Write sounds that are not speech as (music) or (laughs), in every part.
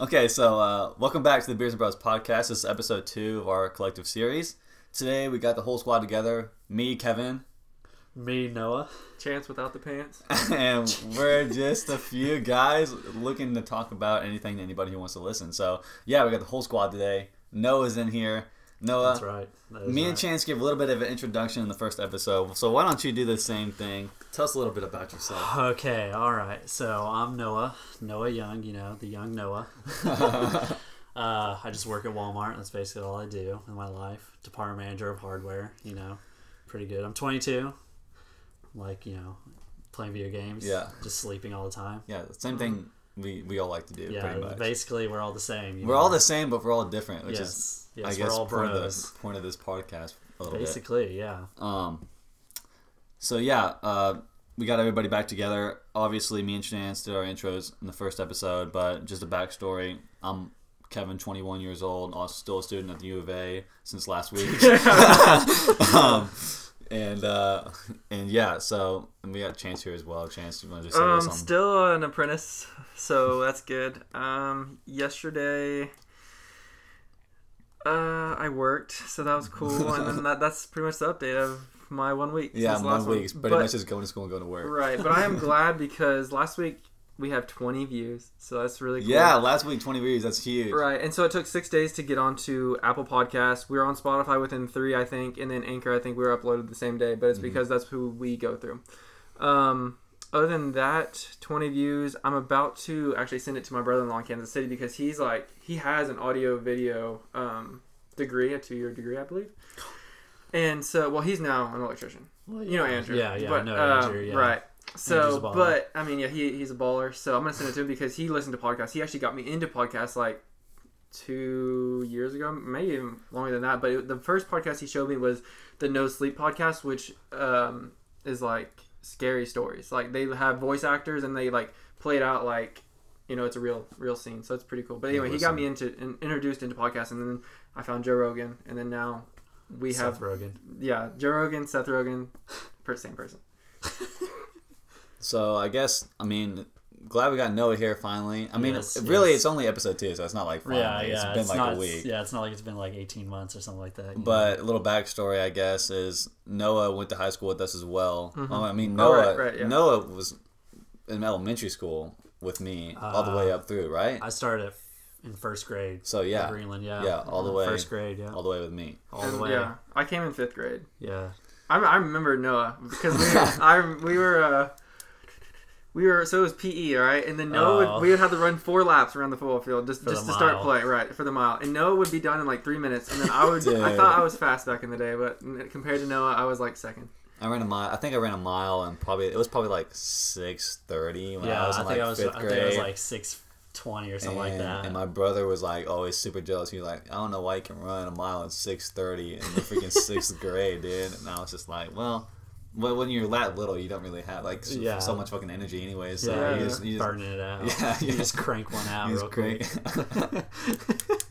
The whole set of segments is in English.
Okay, so uh, welcome back to the Beers and Bros podcast. This is episode two of our collective series. Today we got the whole squad together. Me, Kevin, Me, Noah. Chance without the pants. (laughs) and we're just a few guys looking to talk about anything to anybody who wants to listen. So yeah, we got the whole squad today. Noah's in here. Noah, That's right. That me right. and Chance gave a little bit of an introduction in the first episode. So why don't you do the same thing? Tell us a little bit about yourself. (sighs) Okay, all right. So I'm Noah, Noah Young. You know, the young Noah. (laughs) (laughs) uh, I just work at Walmart. That's basically all I do in my life. Department manager of hardware. You know, pretty good. I'm 22. Like you know, playing video games. Yeah. Just sleeping all the time. yeah, same thing we, we all like to do, Yeah. pretty much. Basically, we're all the same. you We're know? all the same, but we're all different, which yes. is yes. I guess all point of, the, point of this podcast a little Basically, yeah. Um, so yeah, uh, we got everybody back together. Obviously, me and Chance did our intros in the first episode, but just a backstory. I'm Kevin, 21 years old, still a student at the U of A since last week. (laughs) (laughs) um, and uh, (laughs) and yeah, so and we got Chance here as well. Chance, you want to just say Um, something? still an apprentice, so (laughs) that's good. Um, yesterday, uh, I worked, so that was cool, and then that, that's pretty much the update of my one week. (laughs) yeah, one week. Pretty But- much just going to school and going to work. Right, but I am glad because last week we have 20 views, so that's really cool. Yeah, last week 20 views. That's huge. Right, and so it took six days to get onto Apple Podcasts. We were on Spotify within three, I think, and then Anchor. I think we were uploaded the same day, but it's because that's who we go through. Um, other than that, twenty views. I'm about to actually send it to my brother-in-law in Kansas City because he's like he has an audio video um, degree, a two-year degree, I believe. (sighs) And so, well, he's now an electrician. Well, You know Andrew. Yeah, yeah. But, I know um, Yeah. Right. So, but I mean, yeah, he, he's a baller. So I'm gonna send it to him because he listened to podcasts. He actually got me into podcasts like two years ago, maybe even longer than that. But it, the first podcast he showed me was the No Sleep podcast, which um, is like scary stories. Like they have voice actors and they like play it out like you know it's a real real scene. So it's pretty cool. But anyway, he got me into in, introduced into podcasts, and then I found Joe Rogan, and then now we Seth have Rogen. yeah Joe Rogan, Seth Rogen, per same person. (laughs) So I guess I mean, glad we got Noah here finally. I mean, Yes, really, yes. it's only episode two, so it's not like finally. Yeah, yeah. it's been like not, a week. Yeah, it's not like it's been like 18 months or something like that. you know? But a little backstory, I guess, is Noah went to high school with us as well. Oh, I mean, Oh, Noah. right, right, yeah. Noah was in elementary school with me all the way up through, right? I started in first grade. So in yeah, Greenland, yeah. Yeah, all the Uh, way. First grade, yeah. all the way with me. All the way. Yeah, I came in fifth grade. Yeah. I, I remember Noah because we (laughs) were, I we were uh, we were so it was PE all right, and then Noah Oh. would, we would have to run four laps around the football field just For just the to start play right for the mile, and Noah would be done in like three minutes, and then I would I (laughs) thought I was fast back in the day, but compared to Noah, I was like second. I ran a mile. I think I ran a mile, and probably it was probably like six thirty when Yeah, I was I in think like I was. fifth I grade. think I was like six twenty or something like that. and my brother was like always super jealous. He was like, I don't know why you can run a mile in six thirty in the freaking sixth (laughs) grade, dude. And I was just like, well, well, when you're that little, you don't really have like so, Yeah. so much fucking energy, anyways. So yeah, you you just, you just, burning it out. (laughs) Yeah, you yeah. just crank one out real just quick. crank. (laughs)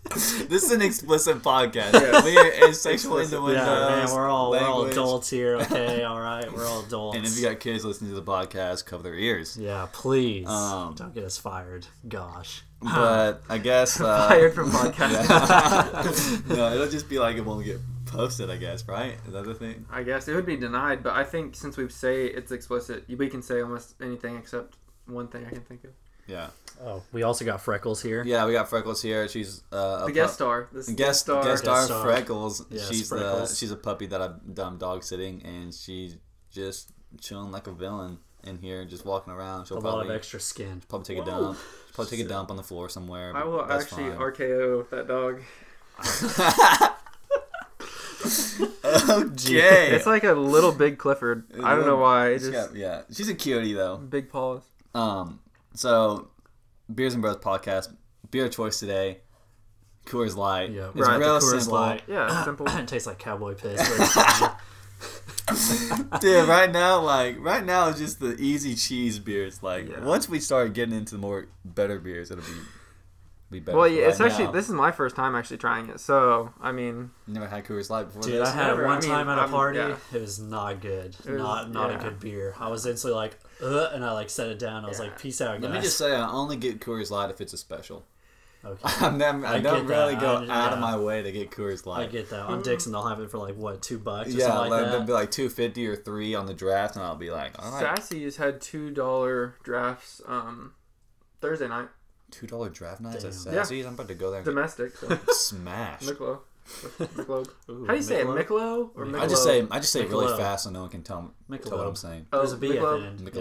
(laughs) this is an explicit podcast. We are sexual Explicit. innuendos. Yeah, man, we're all we're all adults here. Okay, all right, we're all adults. And if you got kids listening to the podcast, cover their ears. yeah, please Um, don't get us fired. Gosh. But I guess uh, Fired from podcast. No, it'll just be like it won't get posted. I guess, right? Is that the thing? I guess it would be denied, but I think since we say it's explicit, we can say almost anything except one thing I can think of. Yeah. Oh, we also got Freckles here. Yeah, we got Freckles here. She's uh, a The guest pup- star. This Guest star. guest star, star. Freckles. Yes, she's the she's a puppy that I've done dog sitting, and she's just chilling like a villain in here, just walking around. She'll A lot of probably extra skin. probably take a dump. She'll probably take a dump on the floor somewhere. I will actually fine. RKO that dog. (laughs) (laughs) (laughs) okay. It's like a little big Clifford. I don't know why. She's just got- yeah, she's a cutie though. big paws. Um, so Beers and Bros podcast beer choice today. Coors Light. Yeah, it's Right, real Coors simple. Light. (coughs) Yeah, simple. it (coughs) tastes like cowboy piss. But it's fine. Dude, right now, like right now, it's just the easy cheese beers. Like Yeah. once we start getting into more better beers, it'll be be better. Well, yeah, right it's actually now. this is my first time actually trying it. So I mean, You never had Coors Light before Dude, this. I had it Never. one I mean, time at a I'm- party. yeah. It was not good. Was- not not yeah. a good beer. I was instantly like, Ugh, and I like set it down. I was Yeah. like, peace out, Guys. Let me just say, I only get Coors Light if it's a special. Okay. (laughs) I'm never, I, I don't get that. really go I- out of my way to get Coors Light. I get that. On Dickson, they'll have it for like what two bucks? Or yeah, something like, like they'll that. be like two fifty or three on the draft, and I'll be like, all right, Sassy's had two dollar drafts um, Thursday night, two dollar draft nights at Damn. Yeah. Sassy's. I'm about to go there domestic. So. get (laughs) smashed. Michelob. Michelob. Ooh, How do you say it? Michelob? Michelob or I Michelob? I just say I just say it really fast so no one can tell, tell what I'm saying. Oh, There's a B at the Michelob. end. Michelob,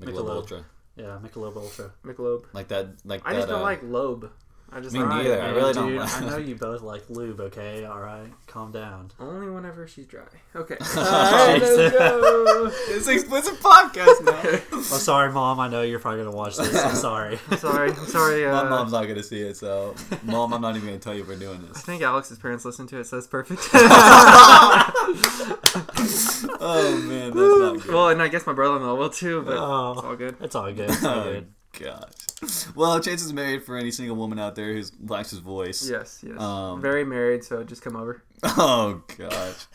Yeah, Michelob, Michelob. Ultra, yeah, Michelob Ultra. Michelob. like that, like I that. just don't uh, like lobe. I just Me like neither. I really don't dude, I know (laughs) you both like lube. Okay, all right, calm down. Only whenever she's dry. Okay. (laughs) Alright, let's go. (laughs) It's an explicit podcast now. I'm sorry, mom. I know you're probably gonna watch this. I'm sorry. I'm sorry. I'm sorry. Uh, My mom's not gonna see it, so mom, I'm not even gonna tell you we're doing this. I think Alex's parents listen to it, so it's perfect. Oh man, that's not good. well, and I guess my brother-in-law will too, but Oh. it's all good. It's all good. It's all Oh good. gosh. (laughs) Well, Chance is married for any single woman out there who likes his voice. Yes, yes. Um, Very married, so just come over. (laughs) Oh gosh.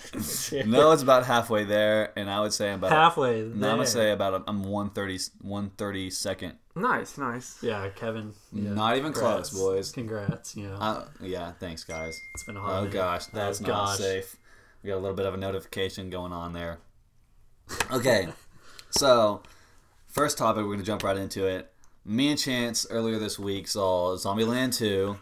no, it's about halfway there, and I would say I'm about. Halfway. no, I'm gonna say about a, I'm 130, 130 second. Nice, nice. Yeah, Kevin. Yeah. Not even Congrats. close, boys. Congrats. You know, Uh, yeah, thanks, guys. it's been a hard. Oh minute. gosh, that's Oh, not gosh. safe. We got a little bit of a notification going on there. (laughs) Okay, so first topic, we're gonna jump right into it. Me and Chance earlier this week saw Zombieland 2,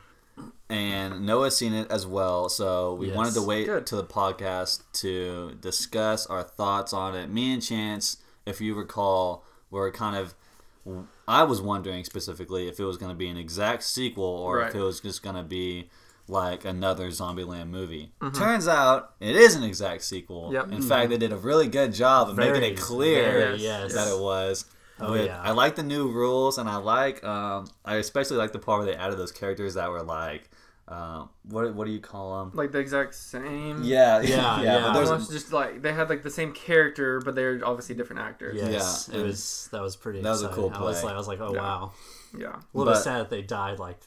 and Noah's seen it as well. So we Yes. wanted to wait Good. to the podcast to discuss our thoughts on it. Me and Chance, if you recall, were kind of. I was wondering specifically if it was going to be an exact sequel or if it was just going to be like another Zombieland movie. Mm-hmm. Turns out it is an exact sequel. Yep. In fact, they did a really good job of making it clear very, yes. that it was. Oh, With- yeah. I like the new rules, and I like, um, I especially like the part where they added those characters that were like, um, what what do you call them? Like the exact same. Yeah, Yeah, (laughs) yeah. yeah. But there's Almost just like they had like the same character, but they're obviously different actors. Yes, Yeah, it was. That was pretty. that was a exciting. cool I was play. like, I was like, oh Yeah. wow. Yeah. A little But- bit sad that they died like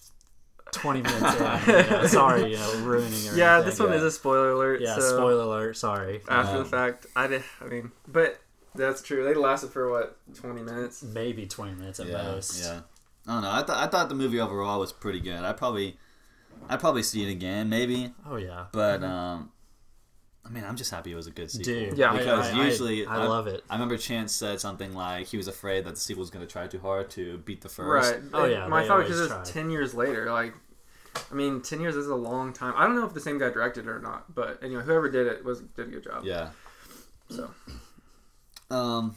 20 minutes (laughs) in. You know, sorry, you know, ruining or Yeah, this one yeah. is a spoiler alert. Yeah, so spoiler alert. Sorry. After Um, the fact, I did. I mean, but that's true. They lasted for what twenty minutes. Maybe 20 minutes at yeah, most. yeah. I don't know. I thought I thought the movie overall was pretty good. I probably, I'd probably see it again, maybe. Oh yeah. But um, I mean, I'm just happy it was a good sequel. Dude, Yeah. Because I, I- usually I, love it. I remember Chance said something like he was afraid that the sequel was going to try too hard to beat the first. Right. Oh, yeah, My they thought always because it's try. ten years later. Like, I mean, ten years is a long time. I don't know if the same guy directed it or not, but anyway, whoever did it was did a good job. Yeah. So. Um.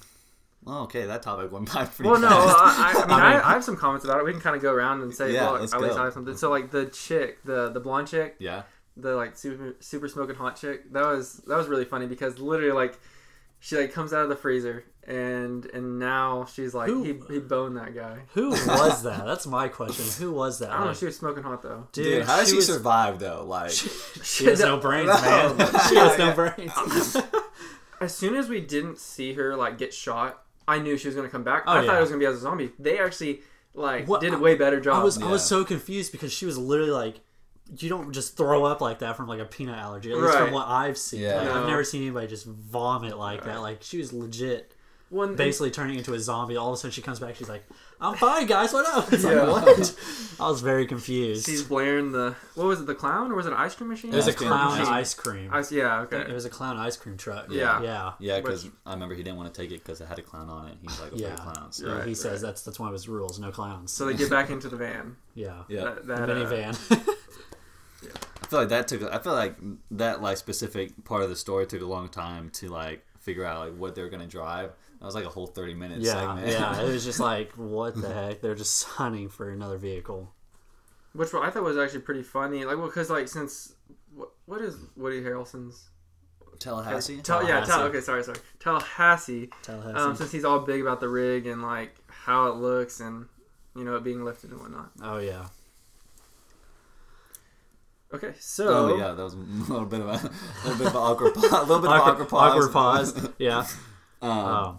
Well, okay, that topic went (laughs) by pretty Well, no, fast. I, I, I (laughs) mean, I I, mean- I have some comments about it. We can kind of go around and say, Yeah, well, let's at least. I have something. So, like the chick, the the blonde chick, yeah. the like super super smoking hot chick. That was that was really funny because literally like she like comes out of the freezer and and now she's like Who- he he boned that guy. (laughs) Who was that? That's my question. Who was that? I don't know. She was smoking hot though. dude, Dude, how does she, was- survive though? Like, She has no brains, man. No. she has no brains. As soon as we didn't see her like get shot, I knew she was gonna come back. Oh, I thought it was gonna be as a zombie. They actually like What- did a way better job. I was I was so confused because she was literally like, you don't just throw up like that from like a peanut allergy. At least Right. from what I've seen. Yeah. Like, No. I've never seen anybody just vomit like that. Like she was legit, one basically turning into a zombie. All of a sudden she comes back. She's like, "I'm fine, guys. What up?" (laughs) It's Yeah. like what? I was very confused. She's blaring the what was it? The clown or was it an ice cream machine? it was a Ice cream clown machine. ice cream. Ice, yeah. It Okay. was a clown ice cream truck. Yeah. yeah. yeah, because Which- I remember he didn't want to take it because it had a clown on it. He's like, Yeah. clowns. Yeah, Right, he says right. that's that's one of his rules. No clowns. So they get back into the van. (laughs) yeah, Yeah. That, the that, uh, minivan. (laughs) I feel like that took. I feel like that like specific part of the story took a long time to like figure out like what they were gonna drive. That was like a whole thirty minute yeah, segment. yeah. It was just (laughs) like, what the heck? They're just (laughs) hunting for another vehicle. Which I thought was actually pretty funny. Like, well, because like since what, what is Woody Harrelson's? Tallahassee. Tell, yeah, tell, Tallahassee. okay, sorry, sorry. Tallahassee. Tallahassee. Um, since he's all big about the rig and like how it looks and you know it being lifted and whatnot. oh yeah. Okay, so Oh yeah, that was a (laughs) little bit of a, a little bit of awkward, pa- a little bit of awkward pause. Awkward pause. Yeah. Um, Um,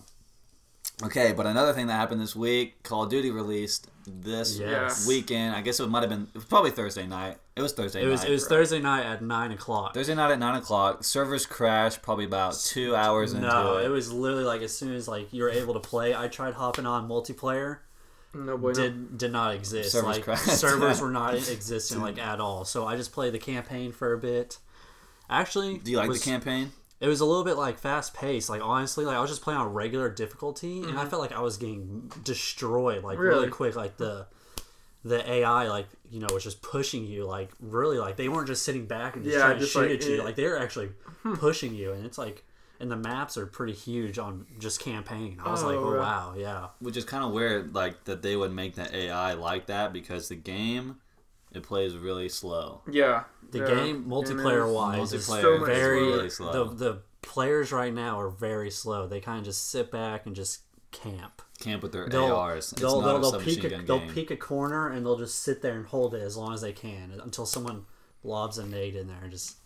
okay, but another thing that happened this week, Call of Duty released this yes. weekend. I guess it might have been it was probably Thursday night. It was Thursday It was night. it was Thursday night at nine o'clock. Thursday night at nine o'clock. Servers crashed probably about two hours into No, it. it was literally like as soon as like you were able to play, I tried hopping on multiplayer, No boy. did did not exist. Servers like crashed. servers were not (laughs) existing like at all. So I just played the campaign for a bit. Actually, Do you like was- the campaign? It was a little bit like fast paced. Like honestly, like I was just playing on regular difficulty, and I felt like I was getting destroyed like really, Mm-hmm. Really? quick. Like the the AI, like you know, was just pushing you. Like really, like they weren't just sitting back and just Yeah, trying just to shoot like, at you. eh. Like they were actually pushing you, and it's like. And the maps are pretty huge on just campaign. I was like, Oh, oh right. wow, yeah. Which is kind of weird, like that they would make the AI like that because the game it plays really slow. Yeah. The yeah. game multiplayer wise is Multiplayer is much very really the slow. the players right now are very slow. They kind of just sit back and just camp. Camp with their They'll ARs. It's they'll not they'll, a they'll submachine peek a, gun they'll peek a corner and they'll just sit there and hold it as long as they can until someone lobs a nade in there and just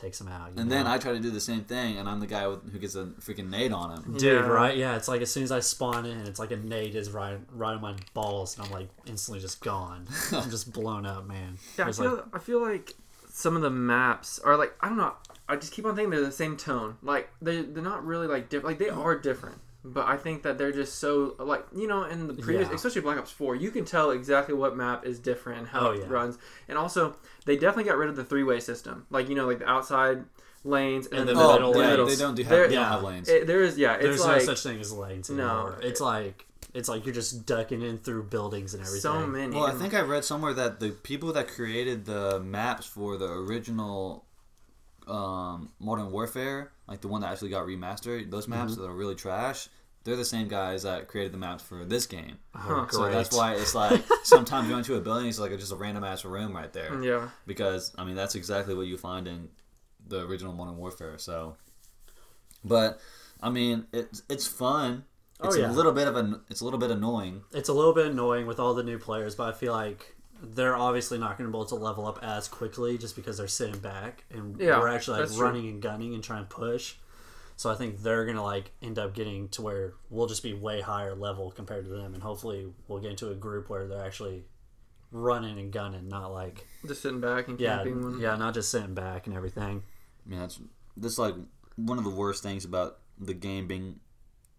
takes them out. you and then? I try to do the same thing, and I'm the guy with, who gets a freaking nade on him. Dude, Yeah. right? Yeah, it's like as soon as I spawn in, it's like a nade is right, right on my balls, and I'm like instantly just gone. I'm just (laughs) blown up, man. Yeah, I feel, like, I feel like some of the maps are like I don't know. I just keep on thinking they're the same tone. Like they they're not really like different. Like they are different, but I think that they're just so like you know in the previous, Yeah. especially Black Ops Four, you can tell exactly what map is different and how Oh, it yeah. runs. And also they definitely got rid of the three way system. Like you know like the outside lanes and, And the the Oh, middle yeah, lanes. they don't do have, There- they don't have lanes. It, there is yeah. It's there's like no such thing as lanes No. anymore. It's like it's like you're just ducking in through buildings and everything. so many. well, I think I read somewhere that the people that created the maps for the original um, Modern Warfare, like the one that actually got remastered, those maps Mm-hmm. that are really trash. They're the same guys that created the maps for this game. Oh, So great. that's why it's like (laughs) sometimes you go into a building, it's like just a random ass room right there. yeah. because I mean that's exactly what you find in the original Modern Warfare. So, but I mean it's it's fun. Oh, It's yeah. a little bit of an it's a little bit annoying. it's a little bit annoying with all the new players, but I feel like they're obviously not going to be able to level up as quickly just because they're sitting back and Yeah, we're actually like that's true. running and gunning and trying to push. So I think they're going to like end up getting to where we'll just be way higher level compared to them, and hopefully we'll get into a group where they're actually running and gunning, not like Just sitting back and yeah, camping. when- yeah, not just sitting back and everything. I mean that's this like one of the worst things about the game being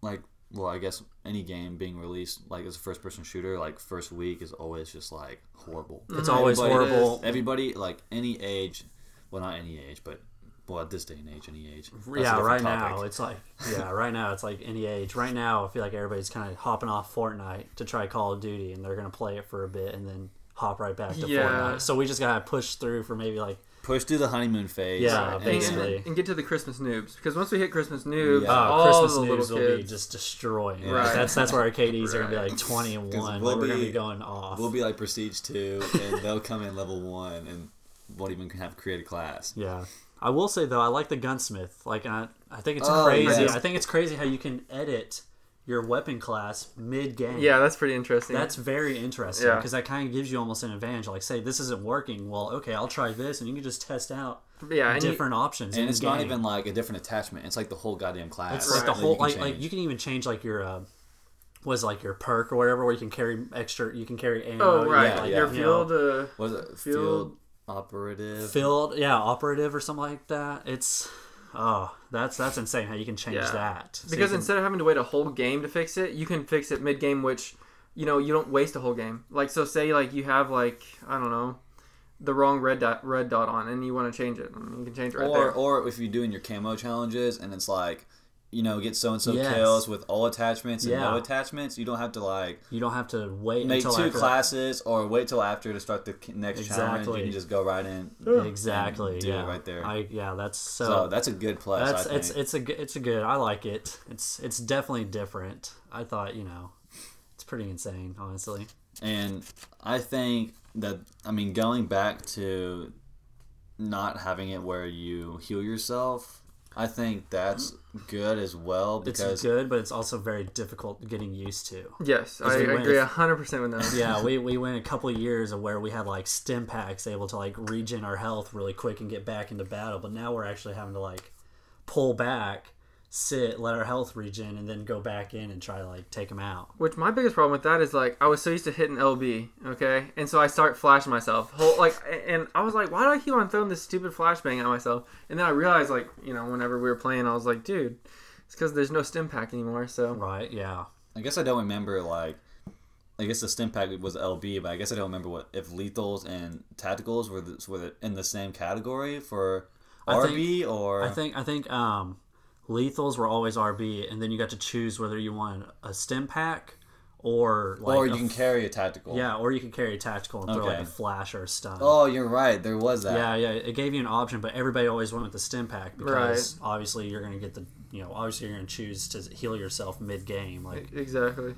like well I guess any game being released like as a first person shooter like first week is always just like horrible. It's always Everybody- horrible. Everybody like any age, well not any age, but well at this day and age any age. Yeah, right topic. now it's like yeah, right now it's like any age. Right now I feel like everybody's kind of hopping off Fortnite to try Call of Duty, and they're gonna play it for a bit and then hop right back to Yeah. Fortnite. So we just gotta push through for maybe like push through the honeymoon phase. Yeah, and and, basically. and, and get to the Christmas noobs because once we hit Christmas noobs, Yeah. uh, all Christmas the little news will kids, be just destroying. Yeah. Like, that's that's where our KDs are gonna be like twenty and 'Cause one. we'll where we're gonna be- be going off. We'll be like Prestige 2, and they'll come in level 1 and won't even have created class. Yeah. I will say though, I like the gunsmith. Like I, I think it's Oh, crazy. yes. I think it's crazy how you can edit your weapon class mid game. yeah, that's pretty interesting. That's very interesting Yeah. because that kind of gives you almost an advantage. Like, say this isn't working, well, okay, I'll try this, and you can just test out yeah, and you- different options. And in it's the not even like a different attachment. It's like the whole goddamn class. It's like the whole you can like like you can even change like your uh, was like your perk or whatever, where you can carry extra. You can carry ammo. oh right, yeah, like, yeah. your you know, field. Uh, Was it field, Field- operative? field, yeah, operative or something like that. It's oh, that's that's insane how you can change Yeah. that. So because can- instead of having to wait a whole game to fix it, you can fix it mid game, which you know you don't waste a whole game. Like so, say like you have like I don't know the wrong red dot red dot on, and you want to change it, you can change it right or there. or if you're doing your camo challenges and it's like you know get so and so Yes. kills with all attachments and Yeah. no attachments, you don't have to like you don't have to wait make until two after classes or wait till after to start the k- next challenge. Exactly. You can just go right in. exactly. do it yeah, right there. I yeah, that's so. So that's a good plus. that's I think. it's it's a g- it's a good. I like it. It's it's definitely different. I thought you know, it's pretty insane, honestly. And I think that I mean going back to not having it where you heal yourself, I think that's good as well It's good, but it's also very difficult getting used to. yes, I we agree with- hundred percent with that. Yeah, we, (laughs) we went a couple of years of where we had like stim packs able to like regen our health really quick and get back into battle, but now we're actually having to like pull back, sit, let our health regen, and then go back in and try to like take them out. Which my biggest problem with that is like I was so used to hitting LB, okay, and so I start flashing myself, whole like, and I was like, why do I keep on throwing this stupid flashbang at myself? And then I realized, like, you know, whenever we were playing, I was like, dude, it's because there's no stim pack anymore. So Right? Yeah. I guess I don't remember like I guess the stim pack was LB, but I guess I don't remember what if lethals and tacticals were the, were the, in the same category for I think- RB or I think I think um, lethals were always RB, and then you got to choose whether you wanted a stim pack or like or a you can f- carry a tactical. yeah, or you could carry a tactical and throw like a flash or a stun. Oh, you're right. There was that. Yeah, yeah, it gave you an option, but everybody always went with the stim pack because Right. obviously you're going to get the, you know, obviously you're going to choose to heal yourself mid game. Like, Exactly.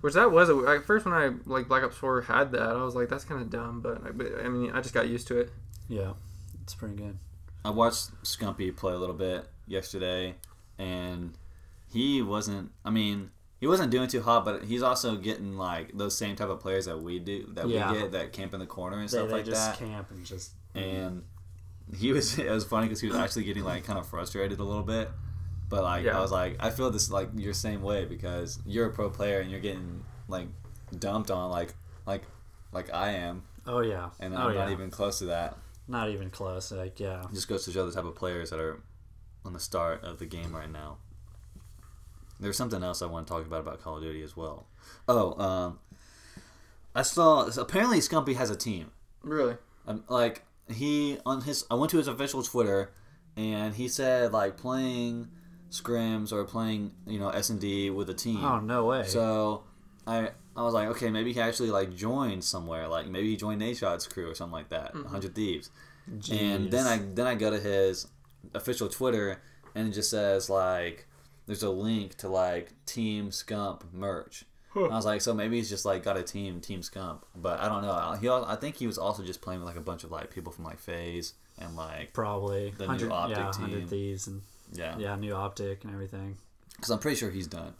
Which that was a, at first when I like Black Ops Four had that, I was like, that's kind of dumb, but, but I mean, I just got used to it. yeah, it's pretty good. I watched Scumpy play a little bit yesterday, and he wasn't. I mean, he wasn't doing too hot, but he's also getting like those same type of players that we do, that Yeah. we get, that camp in the corner and They, stuff they like just that. camp and just And he was. (laughs) It was funny because he was actually getting like kind of frustrated a little bit. But like Yeah. I was like, I feel this like your same way because you're a pro player and you're getting like dumped on like like like I am, oh yeah, and oh I'm yeah, not even close to that. not even close. Like yeah, It just goes to show the type of players that are on the start of the game right now. There's something else I want to talk about about Call of Duty as well. Oh, um, I saw apparently Scumpy has a team. Really? Um, like he on his, I went to his official Twitter, and he said like playing scrims or playing you know S and D with a team. oh no way. So I I was like, okay, maybe he actually like joined somewhere. Like maybe he joined Nadeshot's crew or something like that, Hundred Thieves. And then I then I go to his official Twitter and it just says like there's a link to like Team Scump merch. And I was like, so maybe he's just like got a team, Team Scump, but I don't know. He, I think he was also just playing with like a bunch of like people from like FaZe and like probably the new Optic yeah, team. hundred thieves and yeah, yeah, new optic and everything. because I'm pretty sure he's done.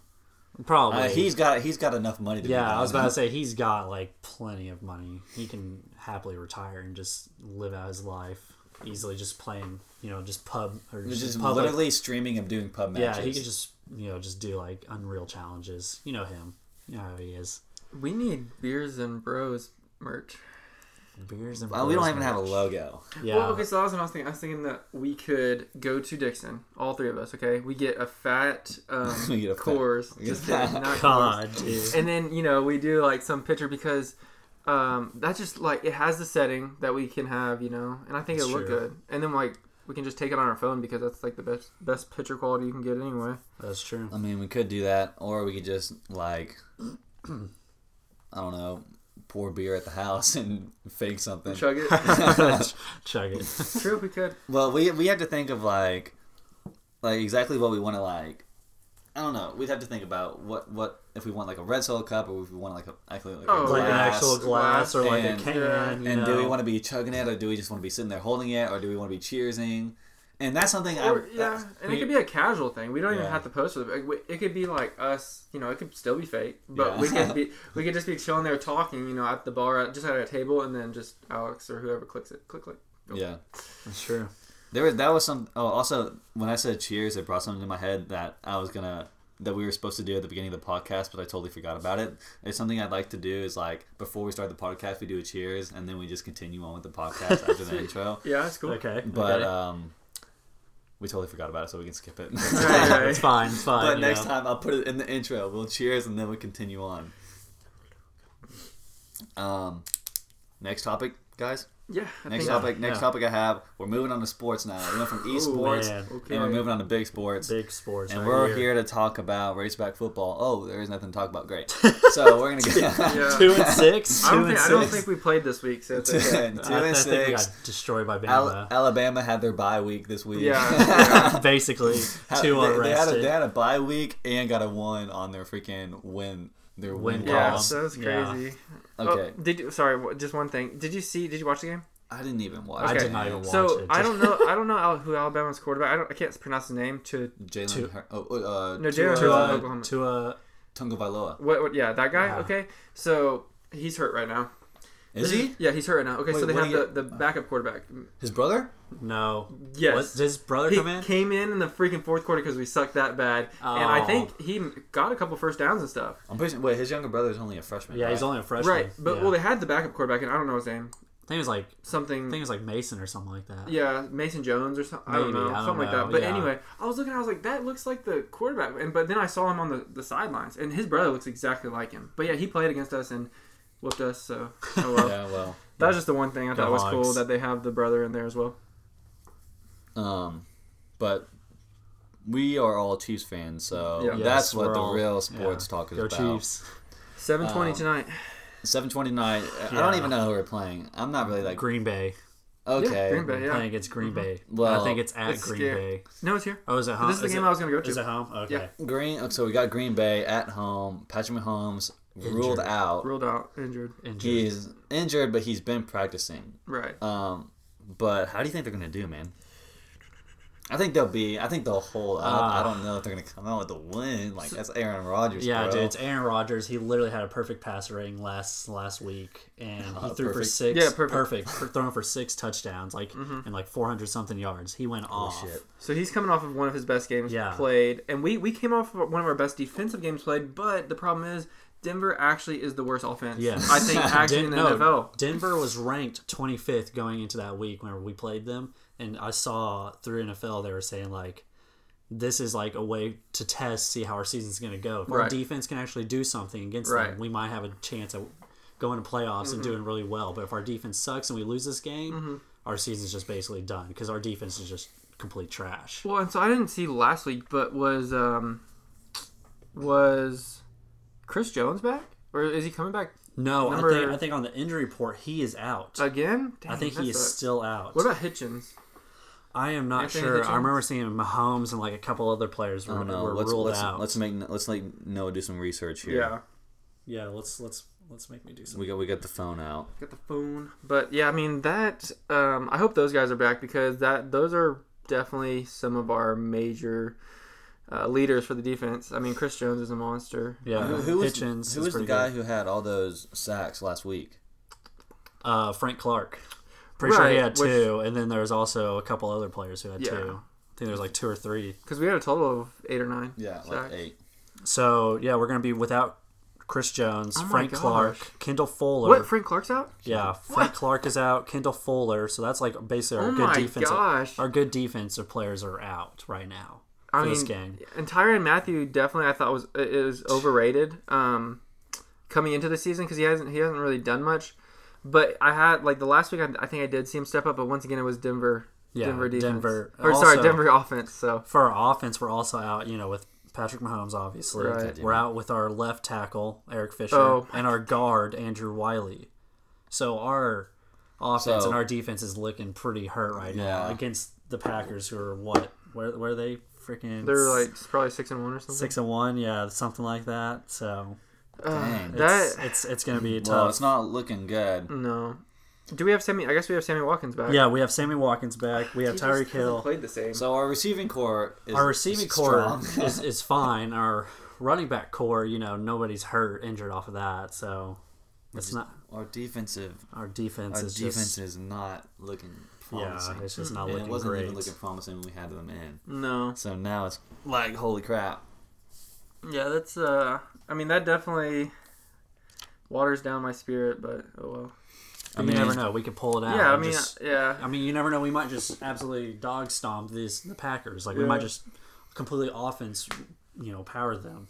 Probably Uh, he's got he's got enough money to Yeah. I was about to say (laughs) he's got like plenty of money. He can happily retire and just live out his life easily, just playing, you know, just pub or just, just pub. like- literally streaming him doing pub matches. yeah, he could just you know just do like Unreal challenges. You know him. You know how he is. We need beers and bros merch. Beers and Well, we don't bros even have a logo. Yeah. Well, okay, so that was what I was thinking. I was thinking that we could go to Dickson, all three of us. Okay, we get a fat um, (laughs) We get a fat- Coors, we get just kidding, not Coors. (laughs) God, dude. and then you know we do like some picture because um, that's just like it has the setting that we can have, you know, and I think it'll look good. And then like we can just take it on our phone because that's like the best best picture quality you can get anyway. That's true. I mean, we could do that, or we could just like, (clears throat) I don't know, pour beer at the house (laughs) and fake something. Chug it. (laughs) Chug it. True, if we could. Well, we we have to think of like, like exactly what we want to like. I don't know. We'd have to think about what what if we want like a red solo cup or if we want like a actually like a Oh, like an actual glass or like And- a can. Yeah. you And do we want to be chugging it, or do we just want to be sitting there holding it, or do we want to be cheersing? And that's something I Or, yeah, and we- it could be a casual thing. We don't even have to post it. It could be like us. You know, it could still be fake, but Yeah. we could be (laughs) we could just be chilling there talking. You know, at the bar, just at a table, and then just Alex or whoever clicks it, click click. yeah. That's true. There was that was some. Oh, also when I said cheers, it brought something to my head that I was gonna that we were supposed to do at the beginning of the podcast, but I totally forgot about it. It's something I'd like to do is like before we start the podcast, we do a cheers, and then we just continue on with the podcast after the (laughs) intro. Yeah, that's cool. Okay. But okay. um, we totally forgot about it, so we can skip it. Right, right. (laughs) it's fine. It's fine. but next know. time I'll put it in the intro. We'll cheers, and then we continue on. Um, next topic, guys. Yeah. I Next think, topic. Next yeah. topic I have. We're moving on to sports now. We went from Ooh, esports, man. Okay. and we're moving on to big sports. Big sports. And right we're here. to talk about Razorback football. Oh, there is nothing to talk about. Great. (laughs) So we're gonna get (laughs) Yeah. Two and six. I don't, and think, I don't think we played this week, so two, okay. two I, I and think we six. got destroyed by Al- Bama. Alabama had their bye week this week. Yeah. (laughs) Basically, two they, they had a, they had a bye week and got a one on their freaking win. Their win. Win yeah, column. so that's Yeah. crazy. Okay, Oh, did you? Sorry, just one thing. Did you see? Did you watch the game? I didn't even watch. I did not even watch So it. I don't know. (laughs) I don't know Al- who Alabama's quarterback. I don't. I can't pronounce his name. To Jalen. Two- Hur- oh, uh, No, Tua- Jalen to Hurts. a, Oklahoma. to a Tunga Vailoa. what? what yeah, that guy. Yeah. Okay, so he's hurt right now. Is he Yeah, he's hurt right now. Okay, Wait, so they what have do you the, the backup quarterback. his brother? no. Yes. What, did his brother He come in? came in in the freaking fourth quarter because we sucked that bad, and I Oh. think he got a couple first downs and stuff. I'm pretty sure, wait. His younger brother is only a freshman. Yeah, right? he's only a freshman. Right, but yeah. well, they had the backup quarterback, and I don't know his name. I think it was like I something. think it was like Mason or something like that. Yeah, Mason Jones or something. I don't Maybe, know, I don't something like that. But yeah. anyway, I was looking. I was like, that looks like the quarterback. And but then I saw him on the, the sidelines, and his brother looks exactly like him. But yeah, he played against us and whooped us. So (laughs) oh well. Yeah, well. That was just the one thing I Go thought was cool that they have the brother in there as well. Um, but we are all Chiefs fans, so Yeah. that's Yes, what the all- real sports yeah. talk is Go about. Chiefs. Seven twenty Um, tonight. Seven twenty nine. I Yeah. don't even know who we're playing. I'm not really like Green Bay. okay. Yeah, Green Bay. Yeah. Playing against Green Bay. Well, I think it's at it's Green scary. Bay. No, it's here. Oh, is it home? This is the game it, I was gonna go to. Is it home? Okay. Yeah. Green. So we got Green Bay at home. Patrick Mahomes ruled Injured. out. Ruled out, injured. Injured. He's injured, but he's been practicing. Right. Um, but how do you think they're gonna do, man? I think they'll be. I think they'll hold. I, don't, I don't know if they're gonna come out with a win. Like that's Aaron Rodgers. Yeah, bro. dude, it's Aaron Rodgers. He literally had a perfect passer rating last last week, and he Uh, threw for six. Yeah, perfect. for throwing for six touchdowns, like and like four hundred something yards. He went Holy off. shit. So he's coming off of one of his best games Yeah. played, and we we came off of one of our best defensive games played. But the problem is, Denver actually is the worst offense. Yes. I think (laughs) actually in the no, NFL. Denver was ranked 25th going into that week whenever we played them, and I saw through NFL they were saying like, this is like a way to test, see how our season's going to go. If our defense can actually do something against Right. them, we might have a chance of going to playoffs and doing really well. But if our defense sucks and we lose this game, our season's just basically done because our defense is just complete trash. Well, and so I didn't see last week, but was um was Chris Jones back, or is he coming back No, Number- I think I think on the injury report he is out. again? Dang, I think he is sucks. still out. What about Hitchens? I am not Anthony sure. Hitchens? I remember seeing Mahomes and like a couple other players I were, know. were Let's ruled let's out. let's make let's like Noah do some research here. Yeah, yeah, let's let's let's make me do something. We got we got the phone out. got the phone. But yeah, I mean that. Um, I hope those guys are back because that those are definitely some of our major. Uh, leaders for the defense. I mean, Chris Jones is a monster. Yeah, Who, who was, Hitchens. who is was the guy good. who had all those sacks last week? Uh, Frank Clark. Pretty sure he Right, had which- two, and then there was also a couple other players who had Yeah. two. I think there was like two or three. Because we had a total of eight or nine. Yeah, like eight. So yeah, we're gonna be without Chris Jones, Oh Frank gosh. Clark, Kendall Fuller. What? Frank Clark's out? Yeah, Frank Clark is out. Kendall Fuller. So that's like basically our Oh good defense. Our good defensive players are out right now for I mean, this game. and Tyrann Mathieu definitely I thought was is overrated um, coming into the season because he hasn't he hasn't really done much. But I had like the last week I, I think I did see him step up, but once again it was Denver. Yeah, Denver defense. Denver. Or sorry, Denver offense. So For our offense, we're also out. You know, with Patrick Mahomes, obviously. Right. We're out with our left tackle Eric Fisher Oh. and our guard Andrew Wylie. So our offense So- and our defense is looking pretty hurt right now against the Packers, who are what? Where where are they? Freaking they're like probably six and one or something. six and one, yeah, something like that. So Uh, Dang. that it's it's, it's gonna be tough. Well, it's not looking good. no. Do we have Sammy? I guess we have Sammy Watkins back. yeah, we have Sammy Watkins back. We have He just Tyreek Hill. Played the same. So our receiving core is Our receiving core (laughs) is, is fine. Our running back core, you know, nobody's hurt, injured off of that. So it's not our defensive our defense our is defense just is not looking yeah, it's just not And looking it wasn't great. even looking promising when we had them in. no. So now it's like holy crap. Yeah, that's uh. I mean, that definitely waters down my spirit, but oh well. I you mean, never know. We could pull it out. Yeah, I mean, just- yeah. I mean, you never know. We might just absolutely dog stomp these the Packers. Like we might just completely offense, you know, power them.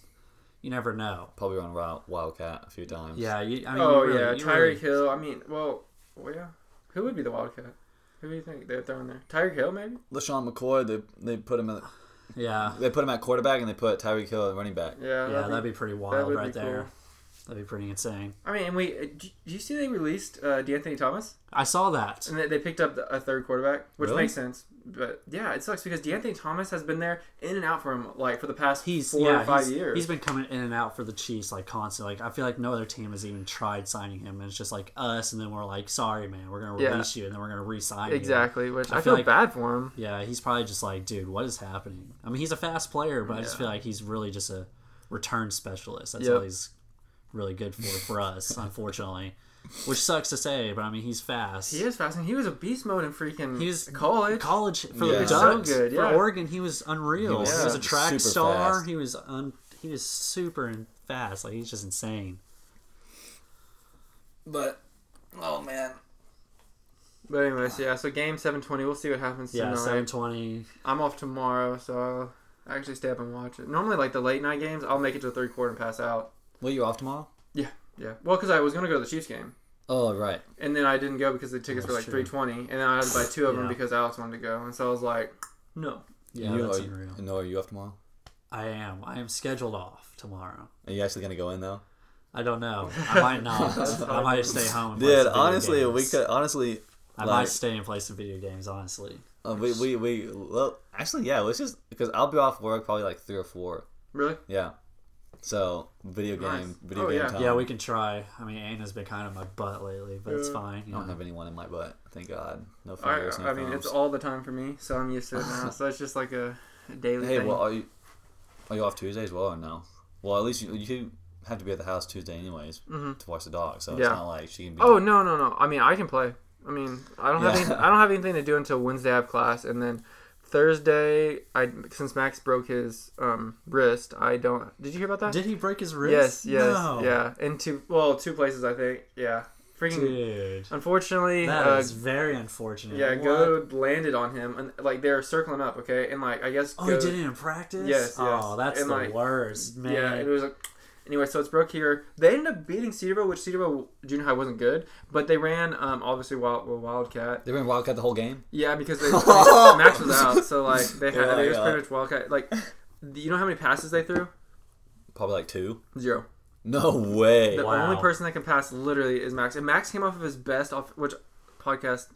You never know. Probably run wild, Wildcat a few times. Yeah. You, I mean, oh you really- yeah, you Tyreek really- Hill. I mean, well, well, yeah. Who would be the Wildcat? Who do you think they're throwing there? Tyreek Hill, maybe. LeSean McCoy, they they put him at Yeah. they put him at quarterback and they put Tyreek Hill at running back. Yeah, Yeah, that'd be pretty that wild would right be there. cool. That'd be pretty insane. I mean, and we. uh, Did you see they released uh, De'Anthony Thomas I saw that. and they, they picked up a third quarterback, which Really? makes sense. But yeah, it sucks because De'Anthony Thomas has been there in and out for him like for the past He's four yeah, or five he's, years. he's been coming in and out for the Chiefs like constantly. Like I feel like no other team has even tried signing him, and it's just like us, and then we're like, sorry, man, we're gonna Yeah. release you, and then we're gonna re-sign you. exactly, which I I, feel feel like- bad for him. Yeah, he's probably just like, dude, what is happening? I mean, he's a fast player, but I just feel like he's really just a return specialist. That's Yep. all he's really good for for us, (laughs) unfortunately. Which sucks to say, but I mean, he's fast. He is fast, and he was a beast mode in freaking he's college. college for Yeah. the So Ducks. good, For. Oregon, he was unreal. He He was, was a track super star. fast. He was un, he was super and fast. Like he's just insane. But oh man, But anyways, yeah. So game seven twenty. We'll see what happens Yeah, seven twenty. I'm off tomorrow, so I'll actually stay up and watch it. Normally, like the late night games, I'll make it to the third quarter and pass out. Well, you off tomorrow? Yeah. Yeah. Well, because I was gonna go to the Chiefs game, Oh, right. and then I didn't go because the tickets were like That's three true. twenty, and then I had to buy two of them Yeah. because Alex wanted to go, and so I was like, no. Yeah, you, that's are you- unreal. No, are you off tomorrow? I am. I am scheduled off tomorrow. Are you actually gonna go in though? I don't know. (laughs) I might not. I might just stay home. And play Dude, some video honestly, we games. could honestly. I like- might stay and play some video games. Honestly. Uh, we, we we well actually yeah let's just because I'll be off work probably like three or four Really? yeah so video Nice. game video Oh, game yeah. time Yeah, we can try. I mean, Anna's been kind of my butt lately, but it's Yeah. fine. I You don't know. have anyone in my butt thank God no I, fingers no I mean, thumbs. it's all the time for me, so I'm used to it now. (laughs) so it's just like a daily hey thing. well are you are you off Tuesday as well or no well at least you, you have to be at the house Tuesday anyways hmm to watch the dog so Yeah. it's not like she can be Oh no, no, no. I mean, I can play. I mean, I don't have any, I don't have anything to do until Wednesday. I have class, and then Thursday, I since Max broke his um, wrist, I don't. Did you hear about that? Did he break his wrist? yes, No. yeah. In two, well, two places, I think. Yeah, freaking. Dude, Unfortunately, that uh, is very unfortunate. yeah, What? Goad landed on him, and like they're circling up, okay, and like I guess. Oh, he did it in practice. Yes, yes. Oh, that's And, the like, worst, man. Yeah, it was like. Anyway, so it's broke here. They ended up beating Cedarville, which Cedarville Junior High wasn't good, but they ran um, obviously Wild, well, Wildcat. they ran Wildcat the whole game Yeah, because they, (laughs) Max was out, so like they had (laughs) my they was God. pretty much Wildcat. Like, you know how many passes they threw? probably like two Zero. no way The Wow. only person that can pass literally is Max, and Max came off of his best off which podcast.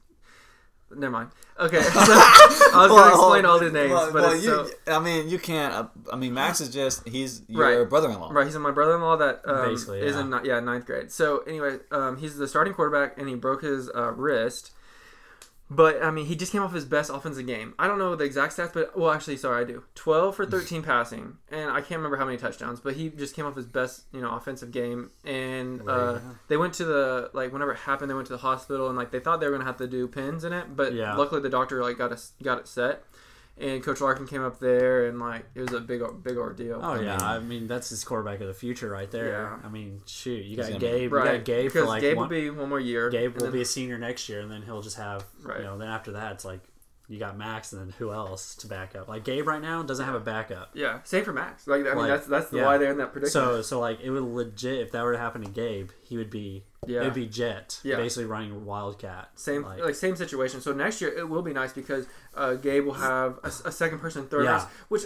Never mind. Okay, so (laughs) (laughs) I was gonna explain all the names, Well, but well, it's you, so I mean, you can't. uh, I mean, Max is just he's your Right. brother-in-law. Right, he's my brother-in-law that um, Basically, is in yeah ninth grade. So anyway, um, he's the starting quarterback, and he broke his uh, wrist. But I mean, he just came off his best offensive game. I don't know the exact stats, but well, actually, sorry, I do. Twelve for thirteen passing, and I can't remember how many touchdowns. But he just came off his best, you know, offensive game. And uh, Yeah. they went to the like whenever it happened, they went to the hospital, and like they thought they were gonna have to do pins in it, but Yeah. luckily the doctor like got us got it set. And Coach Larkin came up there, and like it was a big big ordeal. Oh I yeah, mean- I mean that's his quarterback of the future right there. Yeah. I mean, shoot, you got gonna be- Gabe, you got Gabe because for like Gabe one, will be one more year. Gabe will then- be a senior next year, and then he'll just have Right. you know. Then after that, it's like you got Max, and then who else to back up? Like Gabe right now doesn't have a backup. Yeah, same for Max. Like I mean, Like, that's that's yeah. why they're in that predicament. So so like it would legit if that were to happen to Gabe, he would be yeah, it would be Jet, Yeah. basically running Wildcat. same like, like, same situation. So next year it will be nice because uh, Gabe will have a, s- a second person throwing Yeah. routes, which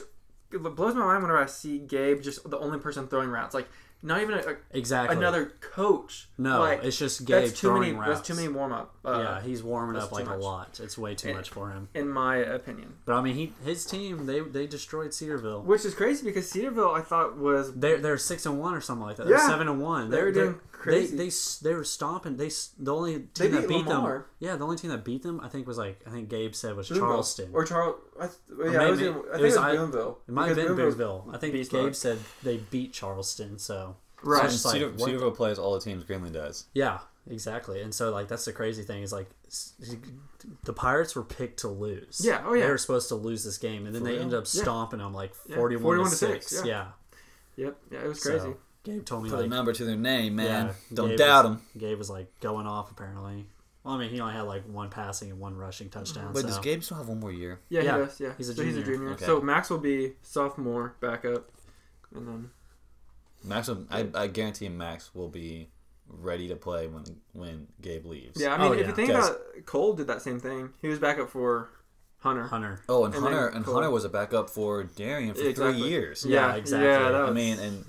it blows my mind whenever I see Gabe just the only person throwing routes. Like not even a, a- exactly another coach. No, like, it's just Gabe that's too many. throwing routes. That's too many warm up. Uh, yeah, he's warming up like a lot. It's way too And- much for him. in my opinion. But I mean, he his team they they destroyed Cedarville. Which is crazy because Cedarville I thought was They're they're six and one or something like that. They're Yeah. seven and one. They were They're- doing crazy. They they they were stomping. They the only team They that beat beat Lamar. them. Yeah, the only team that beat them I think was like I think Gabe said was Boonville. Charleston. or Charles. I, th- yeah, maybe- it was in, I it think was it was I- Boonville. it might have been Because Boonville. I think Gabe mode. said they beat Charleston. So Right. So it's just like, Cedar, Cedarville plays all the teams Greenland does. yeah, exactly. And so like that's the crazy thing is like the Pirates were picked to lose. Yeah, oh, yeah. They were supposed to lose this game, and then For they real? ended up Yeah. stomping them like Yeah, 41 to, to six. six, Yeah. yeah. Yep. Yeah, it was So, crazy. Gabe told me Put like a number to their name, man. Yeah, Don't Gabe doubt was- them. Gabe was like going off apparently. Well, I mean, he only had like one passing and one rushing touchdown. Wait, so. does Gabe still have one more year? Yeah, Yeah, he does. Yeah, he's a so he's a junior. junior. Okay. So Max will be sophomore backup, and then Max, will, I, I guarantee Max will be ready to play when when Gabe leaves. yeah. I mean, Oh, if yeah. you think Guys. about Cole did that same thing. He was backup for Hunter. Hunter. Oh, and, And Hunter then and Cole. Hunter was a backup for Darian for Exactly. three years. Yeah, Yeah, exactly. Yeah, that I mean, and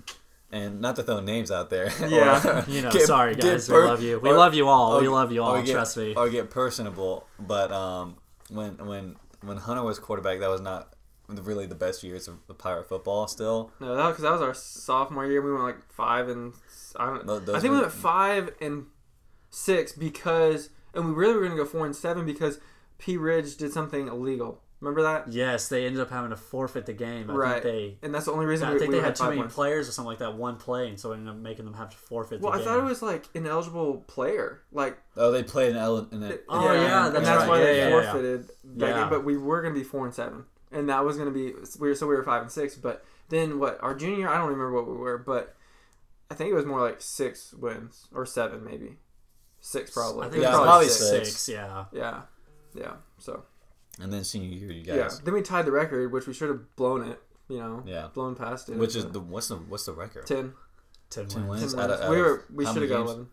and not to throw names out there. (laughs) Yeah. or (laughs) You know, get- sorry get guys, per- we love you. We or- love you all. or- we love you all. or get- trust me. Or get personable, but um, when when when Hunter was quarterback, that was not really the best years of the Pirate football. Still, no, because that was our sophomore year. We went like five and I don't. Tho- those I think we were- went five and six because, and we really were gonna go four and seven because Pea Ridge did something illegal. Remember that? Yes, they ended up having to forfeit the game. I Right. think And that's the only reason. I we, think we they had had too many points. players or something like that. One play, and so it ended up making them have to forfeit. Well, the I game. thought it was like ineligible player. Like oh, they played in Ellen. In a, Oh, yeah, and that's that's right. why Yeah, they yeah, yeah. forfeited that Yeah. game. But we were gonna be four and seven, and that was gonna be we were so we were five and six. But then what? Our junior, I don't remember what we were, but I think it was more like six wins or seven maybe. six probably. I think Yeah, it was probably six. six. Yeah. Yeah, yeah. So And then senior year, you guys. yeah, then we tied the record, which we should have blown it. You know, Yeah. blown past it. Which is the what's the what's the record? ten. Ten, Ten wins. wins. Ten Out wins. of- out we were we should have got eleven.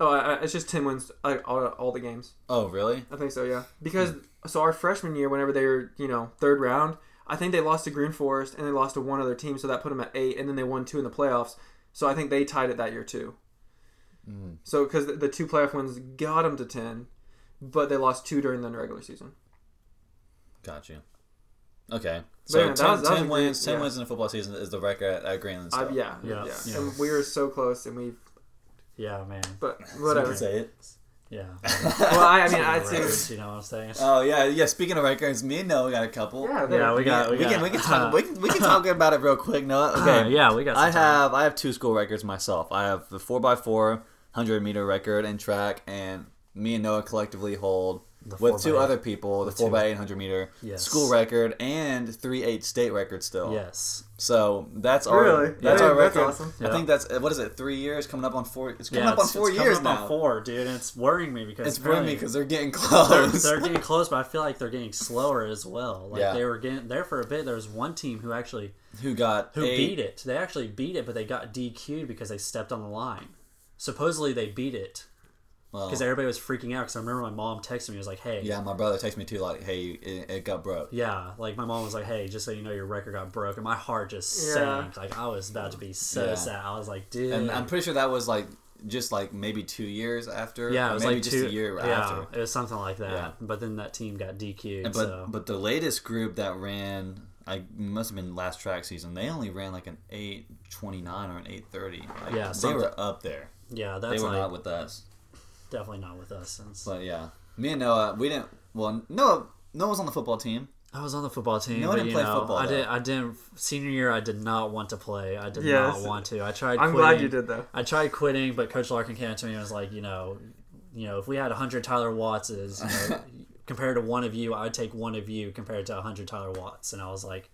Oh, I, I, it's just ten wins like all, all the games. Oh, really? I think so. Yeah, because so our freshman year, whenever they were you know third round, I think they lost to Green Forest and they lost to one other team, so that put them at eight, and then they won two in the playoffs. So I think they tied it that year too. Mm. So because the, the two playoff wins got them to ten, but they lost two during the regular season. Got you. Okay. So yeah, that 10, was- that 10 a great- wins, ten yeah. wins in a football season is the record at, at Greenland. I, Stuff. yeah, Yeah. yeah, Yeah. And we were so close, and we Yeah, man. but So you whatever. say it. Yeah. (laughs) well, I, I mean, I'd Records, say you know what I'm saying? Oh yeah, yeah. Speaking of records, me and Noah got a couple. yeah, yeah, we got. We, we got, can we can talk we can, we can talk (laughs) about it real quick, Noah. Uh, Okay. yeah, we got. Some I time. have I have two school records myself. I have the four x four hundred meter record in track, and me and Noah collectively hold The with two other people the four two- by eight hundred meter Yes. school record and three eight state record still. Yes. So that's our really. that's Yeah, our that's record. awesome. I Yeah. think that's uh, what is it? Three years coming up on four. It's coming Yeah, up on it's- four it's coming years up now. on four, dude, and it's worrying me because It's worrying me because they're getting (laughs) they're, close. they're getting (laughs) close, but I feel like they're getting slower as well. Like Yeah. they were getting there for a bit. There was one team who actually who got who eight- beat it. They actually beat it, but they got DQ'd because they stepped on the line. Supposedly they beat it Well, because everybody was freaking out. Because I remember my mom texted me, was like, "Hey, yeah, my brother texted me too. Like, hey, it, it got broke. Yeah, like my mom was like, "Hey, just so you know, your record got broke," and my heart just Yeah. sank. Like I was about to be so Yeah. sad. I was like, "Dude." And I'm pretty sure that was like just like maybe two years after. yeah, it was maybe like just two, a year yeah, after. it was something like that. Yeah. But then that team got DQ'd. And- but so but the latest group that ran, I must have been last track season. They only ran like an eight twenty nine or an eight thirty. Like, Yeah, they were up there. yeah, that's They were like not with us. Definitely not with us. Since But yeah, me and Noah, we didn't. Well, Noah, Noah was on the football team. I was on the football team, No one but didn't you play know, football, I did. though. I didn't. Senior year, I did not want to play. I did Yes. not want to. I tried. I'm quitting. glad you did though. I tried quitting, but Coach Larkin came to me and was like, you know, you know, if we had hundred Tyler Wattses, you know, (laughs) compared to one of you, I'd take one of you compared to hundred Tyler Watts. And I was like,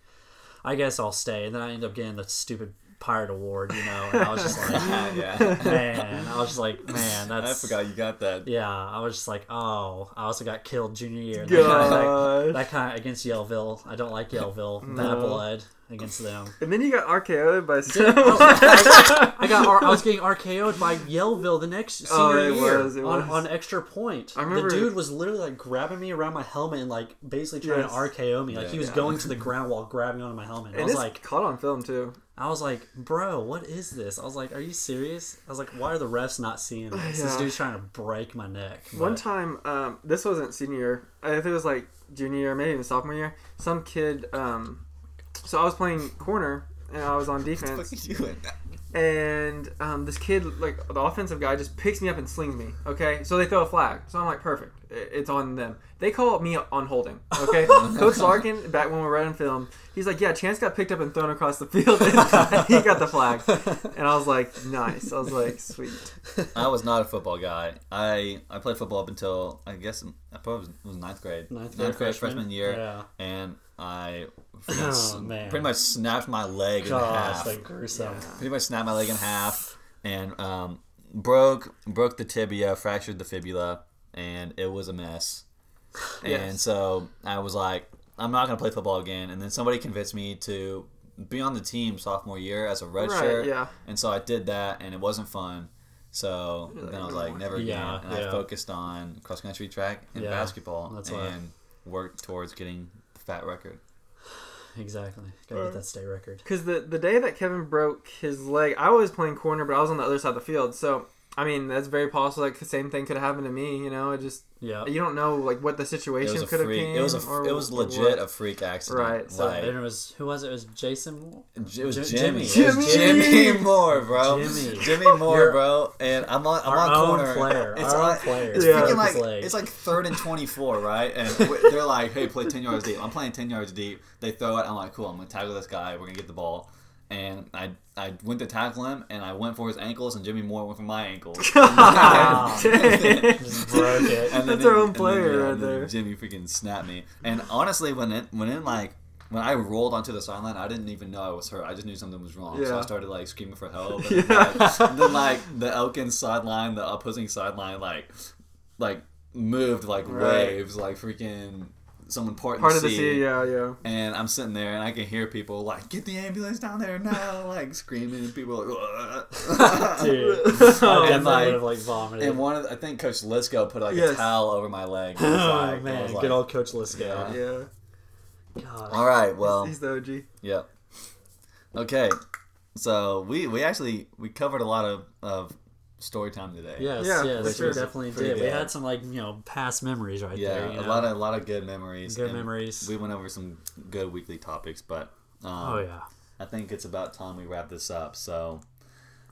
I guess I'll stay. And then I ended up getting the stupid Pirate Award, you know, and I was just (laughs) like, yeah, man, I was just like, (laughs) man, that's. I forgot you got that. Yeah, I was just like, oh, I also got killed junior year. And that kinda- God. that kind of against Yellville. I don't like Yellville. Bad No. blood against them. (laughs) And then you got RKO'd by (laughs) I got I was getting RKO'd by Yellville the next senior Oh, year was, on, was. on extra point. I remember- the dude was literally like grabbing me around my helmet and like basically trying Yes. to RKO me. Like Yeah. he was Yeah. going to the ground while grabbing onto my helmet. I and was it's like, caught on film too. I was like, bro, what is this? I was like, are you serious? I was like, why are the refs not seeing this? This dude's trying to break my neck. One time, um, this wasn't senior year. I think it was like junior year, maybe even sophomore year. Some kid. Um, so I was playing corner and I was on defense. fuck are you doing? and um, this kid, like the offensive guy, just picks me up and slings me. Okay, so they throw a flag. So I'm like, perfect. It's on them. They call me on holding. Okay, (laughs) Coach Larkin, back when we were running film, he's like, yeah, Chance got picked up and thrown across the field, and (laughs) he got the flag. And I was like, nice. I was like, sweet. I was not a football guy. I I played football up until I guess I probably was, was ninth grade. Ninth grade grade freshman, freshman? year, Yeah. and I Oh, man. pretty much snapped my leg in Gosh, half. like gruesome. Pretty much snapped my leg in half, and um, broke broke the tibia, fractured the fibula, and it was a mess. And so I was like, I'm not gonna play football again. And then somebody convinced me to be on the team sophomore year as a redshirt. Right, yeah. And so I did that, and it wasn't fun. So then I was like, never again. Yeah, and I focused on cross country, track, and Yeah, basketball, that's and worked towards getting the fat record. Exactly. Gotta get uh, that state record. Because the the day that Kevin broke his leg, I was playing corner, but I was on the other side of the field. So I mean, that's very possible. Like the same thing could have happened to me. You know, it just Yeah. you don't know like what the situation could have freak. been. It was a. or It was what. legit a freak accident. Right, so- Like, And it was who was it? It was Jason. It was J- Jimmy. Jimmy. It was Jimmy. Jimmy Moore, bro. Jimmy. Jimmy Moore, You're- bro. And I'm on. I'm Our on own corner. player. It's Our own like, player. It's Yeah. freaking like his it's like third and twenty four, right? And they're like, "Hey, play ten yards deep." I'm playing ten yards deep. They throw it. I'm like, "Cool." I'm gonna tackle this guy. We're gonna get the ball. And I I went to tackle him, and I went for his ankles, and Jimmy Moore went for my ankles. Dang. Just broke it. And then That's our own and then, player yeah, right there. Jimmy freaking snapped me. And honestly, when it when it like when I rolled onto the sideline, I didn't even know I was hurt. I just knew something was wrong, so I started like screaming for help. (laughs) And Yeah. then, like, and then like the Elkins sideline, the opposing sideline, like like moved like Right. waves, like freaking someone parting Part the of the sea. sea, yeah, yeah. And I'm sitting there and I can hear people like, get the ambulance down there now, like screaming, and people are like, (laughs) Dude, Oh, (laughs) I definitely and like, would have like vomited. and one of the, I think Coach Lisco put like Yes. a towel over my leg. It oh, was oh like- it man, was good old Coach Lisco. Yeah. Yeah. God. All right, well, he's the OG. Yep. Okay. So we we actually we covered a lot of, of story time today. Yes, Yeah, yes, for we sure. definitely Pretty did. We had some like you know past memories right Yeah, there. You a know? lot of a lot of good memories. good memories. We went over some good weekly topics, but um, oh yeah. I think it's about time we wrap this up. So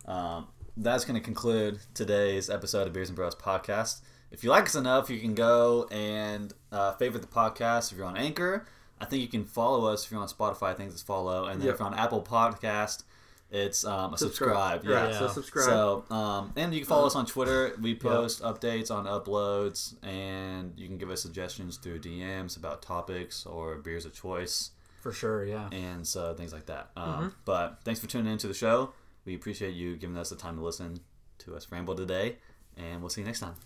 um, that's going to conclude today's episode of Beers and Bros podcast. If you like us enough, you can go and uh, favorite the podcast. If you're on Anchor, I think you can follow us. If you're on Spotify, Things think follow. And then Yep. if you're on Apple Podcast, it's um, a subscribe. Yeah. Right, so subscribe. So, um, and you can follow us on Twitter. We post updates on uploads, and you can give us suggestions through DMs about topics or beers of choice, For sure, yeah. and so things like that. Um, Mm-hmm. But thanks for tuning into the show. We appreciate you giving us the time to listen to us ramble today, and we'll see you next time.